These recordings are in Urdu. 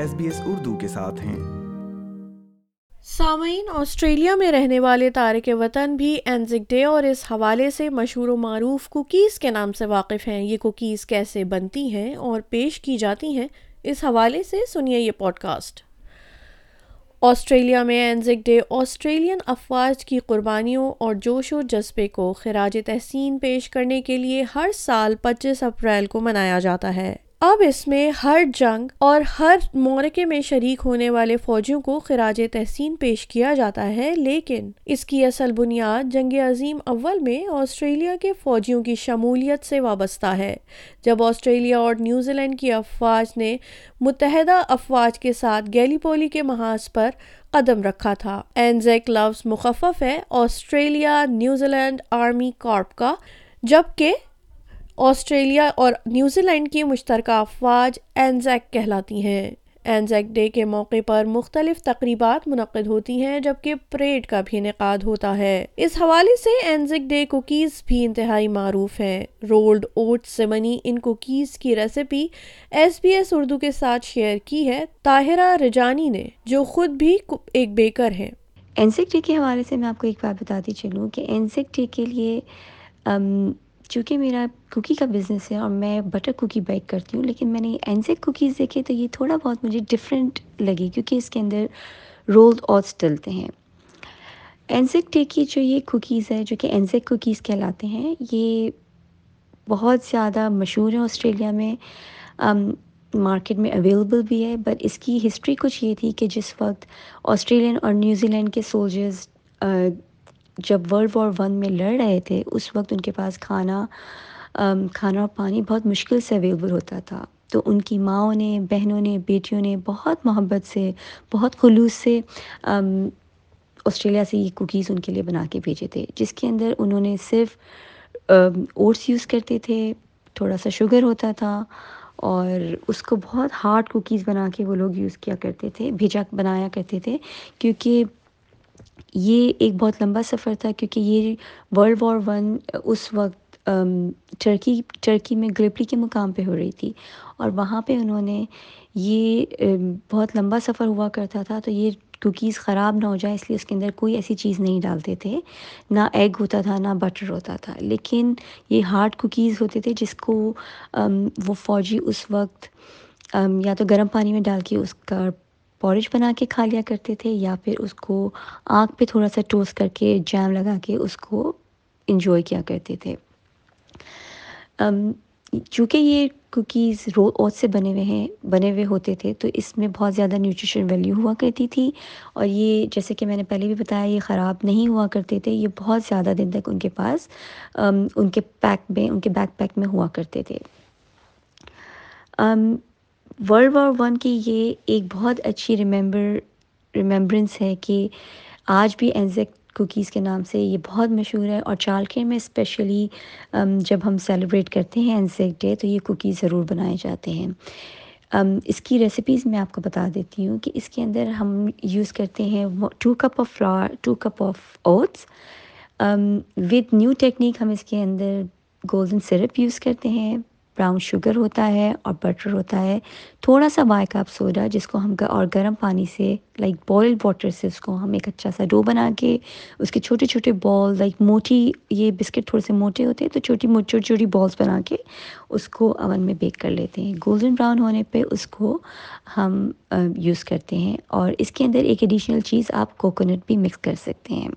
ایس بی ایس اردو کے ساتھ ہیں۔ سامعین، آسٹریلیا میں رہنے والے تارک وطن بھی اینزک ڈے اور اس حوالے سے مشہور و معروف کوکیز کے نام سے واقف ہیں۔ یہ کوکیز کیسے بنتی ہیں اور پیش کی جاتی ہیں، اس حوالے سے سنیے یہ پوڈ کاسٹ آسٹریلیا میں اینزک ڈے آسٹریلین افواج کی قربانیوں اور جوش و جذبے کو خراج تحسین پیش کرنے کے لیے ہر سال پچیس اپریل کو منایا جاتا ہے۔ اب اس میں ہر جنگ اور ہر مورکے میں شریک ہونے والے فوجیوں کو خراج تحسین پیش کیا جاتا ہے، لیکن اس کی اصل بنیاد جنگ عظیم اول میں آسٹریلیا کے فوجیوں کی شمولیت سے وابستہ ہے۔ جب آسٹریلیا اور نیوزی لینڈ کی افواج نے متحدہ افواج کے ساتھ گیلی پولی کے محاذ پر قدم رکھا تھا۔ اینزیک لفظ مخفف ہے، Australia New Zealand army corps کا، جبکہ آسٹریلیا اور نیوزی لینڈ کی مشترکہ افواج اینزیک کہلاتی ہیں۔ اینزیک ڈے کے موقع پر مختلف تقریبات منعقد ہوتی ہیں، جبکہ پریڈ کا بھی انعقاد ہوتا ہے۔ اس حوالے سے اینزک ڈے کوکیز بھی انتہائی معروف ہیں۔ رولڈ اوٹ سے بنی ان کوکیز کی recipe S B S Urdu کے ساتھ شیئر کی ہے۔ طاہرہ رجانی نے، جو خود بھی ایک بیکر ہیں۔ اینزک ڈے کے حوالے سے میں آپ کو ایک بات بتاتی چلوں کہ اینزک ڈے کے لیے چونکہ میرا کوکی کا بزنس ہے اور میں بٹر کوکی بیک کرتی ہوں، لیکن میں نے اینزیک کوکیز دیکھے تو یہ تھوڑا بہت مجھے ڈفرینٹ لگی کیونکہ اس کے اندر رولڈ اوٹس ڈلتے ہیں۔ اینزیک ڈے کی جو یہ کوکیز ہے، جو کہ اینزیک کوکیز کہلاتے ہیں، یہ بہت زیادہ مشہور ہیں آسٹریلیا میں۔ مارکیٹ میں اویلیبل بھی ہے بٹ اس کی ہسٹری کچھ یہ تھی کہ جس وقت آسٹریلین اور نیوزی لینڈ کے سولجرز جب ورلڈ وار ون میں لڑ رہے تھے، اس وقت ان کے پاس کھانا کھانا اور پانی بہت مشکل سے اویلیبل ہوتا تھا۔ تو ان کی ماؤں نے، بہنوں نے، بیٹیوں نے بہت محبت سے، بہت خلوص سے آسٹریلیا سے یہ کوکیز ان کے لیے بنا کے بھیجے تھے، جس کے اندر انہوں نے صرف اوٹس یوز کرتے تھے، تھوڑا سا شوگر ہوتا تھا، اور اس کو بہت ہارڈ کوکیز بنا کے وہ لوگ یوز کیا کرتے تھے، بھیجا، بنایا کرتے تھے، کیونکہ یہ ایک بہت لمبا سفر تھا کیونکہ یہ ورلڈ وار ون اس وقت ٹرکی ٹرکی میں گلپلی کے مقام پہ ہو رہی تھی اور وہاں پہ انہوں نے یہ بہت لمبا سفر ہوا کرتا تھا تو یہ کوکیز خراب نہ ہو جائے، اس لیے اس کے اندر کوئی ایسی چیز نہیں ڈالتے تھے۔ نہ ایگ ہوتا تھا، نہ بٹر ہوتا تھا۔ لیکن یہ ہارڈ کوکیز ہوتے تھے جس کو وہ فوجی اس وقت یا تو گرم پانی میں ڈال کے اس کا پورج بنا کے کھا لیا کرتے تھے یا پھر اس کو آنکھ پہ تھوڑا سا ٹوسٹ کر کے جیم لگا کے اس کو انجوائے کیا کرتے تھے۔ چونکہ یہ کوکیز رو اوت سے بنے ہوئے ہیں، بنے ہوئے ہوتے تھے، تو اس میں بہت زیادہ نیوٹریشن ویلیو ہوا کرتی تھی۔ اور یہ جیسے کہ میں نے پہلے بھی بتایا، یہ خراب نہیں ہوا کرتے تھے، یہ بہت زیادہ دن تک ان کے پاس ان کے پیک میں، ان کے بیک پیک میں ہوا کرتے تھے۔ ورلڈ وار ون کی یہ ایک بہت اچھی ریممبر ریممبرنس ہے کہ آج بھی اینزیک کوکیز کے نام سے یہ بہت مشہور ہے اور چالکے میں اسپیشلی جب ہم سیلیبریٹ کرتے ہیں اینزیک ڈے تو یہ کوکیز ضرور بنائے جاتے ہیں۔ اس کی ریسیپیز میں آپ کو بتا دیتی ہوں کہ اس کے اندر ہم یوز کرتے ہیں two cup of flour two cup of oats with new technique ہم اس کے اندر گولڈن سرپ یوز کرتے ہیں۔ براؤن شوگر ہوتا ہے اور بٹر ہوتا ہے۔ تھوڑا سا وائی کپ سوڈا جس کو ہم اور گرم پانی سے لائک بوائل واٹر سے اس کو ہم ایک اچھا سا ڈو بنا کے، اس کے چھوٹے چھوٹے بال لائک موٹی یہ بسکٹ تھوڑے سے موٹے ہوتے ہیں، تو چھوٹی چھوٹی چھوٹی بالس بنا کے اس کو اون میں بیک کر لیتے ہیں۔ گولڈن براؤن ہونے پہ اس کو ہم uh, یوز کرتے ہیں۔ اور اس کے اندر ایک ایڈیشنل چیز آپ کوکونٹ بھی مکس کر سکتے ہیں۔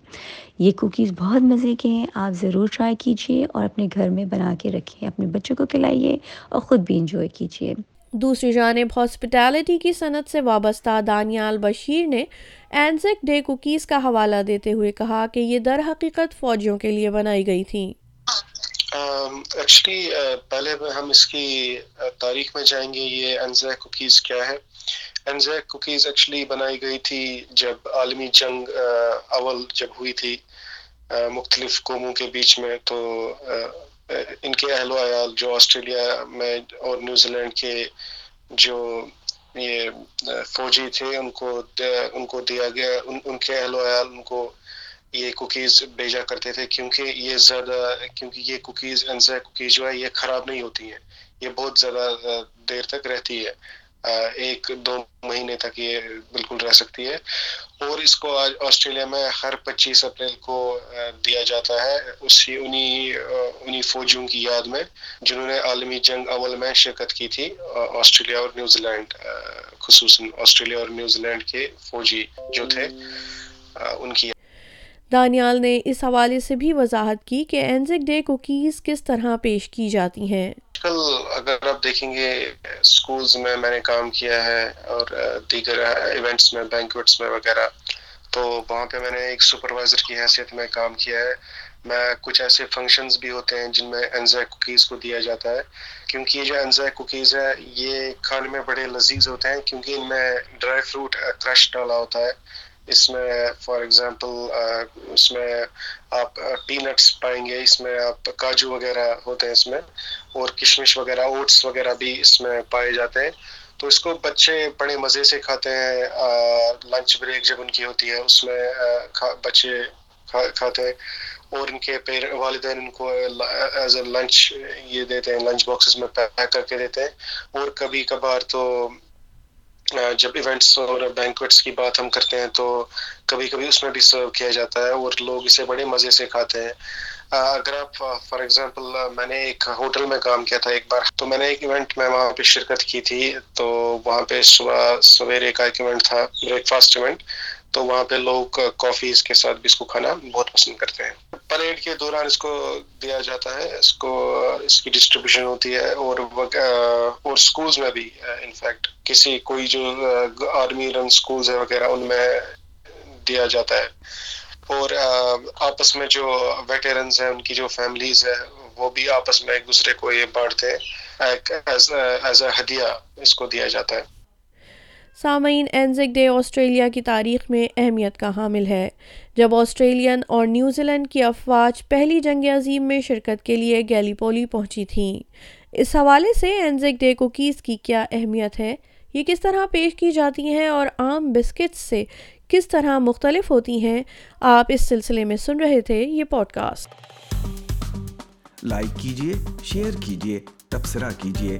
یہ کوکیز بہت مزے کے ہیں، آپ ضرور ٹرائی کیجیے اور اپنے گھر میں بنا کے رکھیں، اپنے بچوں کو کھلائیے اور خود بھی انجوائے کیجیے دوسری جانب ہاسپٹیلٹی کی صنعت سے وابستہ دانیال بشیر نے اینزک ڈے کوکیز کا حوالہ دیتے ہوئے کہا کہ یہ در حقیقت فوجیوں کے لیے بنائی گئی تھیں۔ ایکچولی پہلے ہم اس کی تاریخ میں جائیں گے یہ انزیک کوکیز کیا ہے۔ انزیک کوکیز ایکچولی بنائی گئی تھی جب عالمی جنگ اول جب ہوئی تھی مختلف قوموں کے بیچ میں تو ان کے اہل و عیال جو آسٹریلیا میں اور نیوزی لینڈ کے جو یہ فوجی تھے، ان کو ان کو دیا گیا، ان ان کے اہل و عیال ان کو یہ کوکیز بھیجا کرتے تھے، کیونکہ یہ زیادہ، کیونکہ یہ کوکیز انزا کوکیز جو ہے، یہ خراب نہیں ہوتی ہیں، یہ بہت زیادہ دیر تک رہتی ہے۔ ایک دو مہینے تک یہ بالکل رہ سکتی ہے۔ اور اس کو آج آسٹریلیا میں ہر پچیس اپریل کو دیا جاتا ہے۔ اسی انہی انہی فوجیوں کی یاد میں، جنہوں نے عالمی جنگ اول میں شرکت کی تھی آسٹریلیا اور نیوزی لینڈ خصوصاً آسٹریلیا اور نیوزی لینڈ کے فوجی جو تھے ان کی دانیال نے اس حوالے سے بھی وضاحت کی کہ اینزک ڈے کوکیز کس طرح پیش کی جاتی ہیں۔ کل اگر آپ دیکھیں گے اسکولز میں میں نے کام کیا ہے اور دیگر ایونٹس میں بینکوٹس میں وغیرہ، تو وہاں پہ میں نے ایک سپروائزر کی حیثیت میں کام کیا ہے۔ میں کچھ ایسے فنکشنز بھی ہوتے ہیں جن میں انزا کوکیز کو دیا جاتا ہے۔ کیونکہ یہ جو انزا کوکیز ہے، یہ کھانے میں بڑے لذیذ ہوتے ہیں کیونکہ ان میں ڈرائی فروٹ کرش ڈالا ہوتا ہے۔ اس میں فار ایگزامپل اس میں آپ پی نٹس پائیں گے، اس میں آپ کاجو وغیرہ ہوتے ہیں اس میں، اور کشمش وغیرہ اوٹس وغیرہ بھی اس میں پائے جاتے ہیں۔ تو اس کو بچے بڑے مزے سے کھاتے ہیں لنچ بریک جب ان کی ہوتی ہے، اس میں بچے کھاتے ہیں۔ اور ان کے پیر، والدین ان کو ایز اے لنچ یہ دیتے ہیں لنچ باکسز میں پیک کر کے دیتے ہیں۔ اور کبھی کبھار تو جب ایونٹس اور بینکوٹس کی بات ہم کرتے ہیں تو کبھی کبھی اس میں بھی سرو کیا جاتا ہے اور لوگ اسے بڑے مزے سے کھاتے ہیں۔ اگر آپ فار ایگزامپل میں نے ایک ہوٹل میں کام کیا تھا ایک بار، تو میں نے ایک ایونٹ میں وہاں پہ شرکت کی تھی، تو وہاں پہ صبح سویرے کا ایک ایونٹ تھا بریک فاسٹ ایونٹ تو وہاں پہ لوگ کافیز کے ساتھ بھی اس کو کھانا بہت پسند کرتے ہیں۔ پریڈ کے دوران اس کو دیا جاتا ہے، اس کو اس کی ڈسٹریبیوشن ہوتی ہے اور اور اسکولس میں بھی انفیکٹ کسی، کوئی جو آرمی رن اسکولز ہے وغیرہ ان میں دیا جاتا ہے۔ اور آپس میں جو ویٹرنز ہیں، ان کی جو فیملیز ہے وہ بھی آپس میں ایک دوسرے کو یہ بانٹتے ہیں ایز اے ہدیہ اس کو دیا جاتا ہے۔ سامعین، اینزک ڈے آسٹریلیا کی تاریخ میں اہمیت کا حامل ہے۔ جب آسٹریلین اور نیوزی لینڈ کی افواج پہلی جنگ عظیم میں شرکت کے لیے گیلی پولی پہنچی تھیں۔ اس حوالے سے اینزک ڈے کوکیز کی کیا اہمیت ہے؟ یہ کس طرح پیش کی جاتی ہیں اور عام بسکٹس سے کس طرح مختلف ہوتی ہیں؟ آپ اس سلسلے میں سن رہے تھے یہ پوڈ کاسٹ لائک کیجیے شیئر کیجیے تبصرہ کیجیے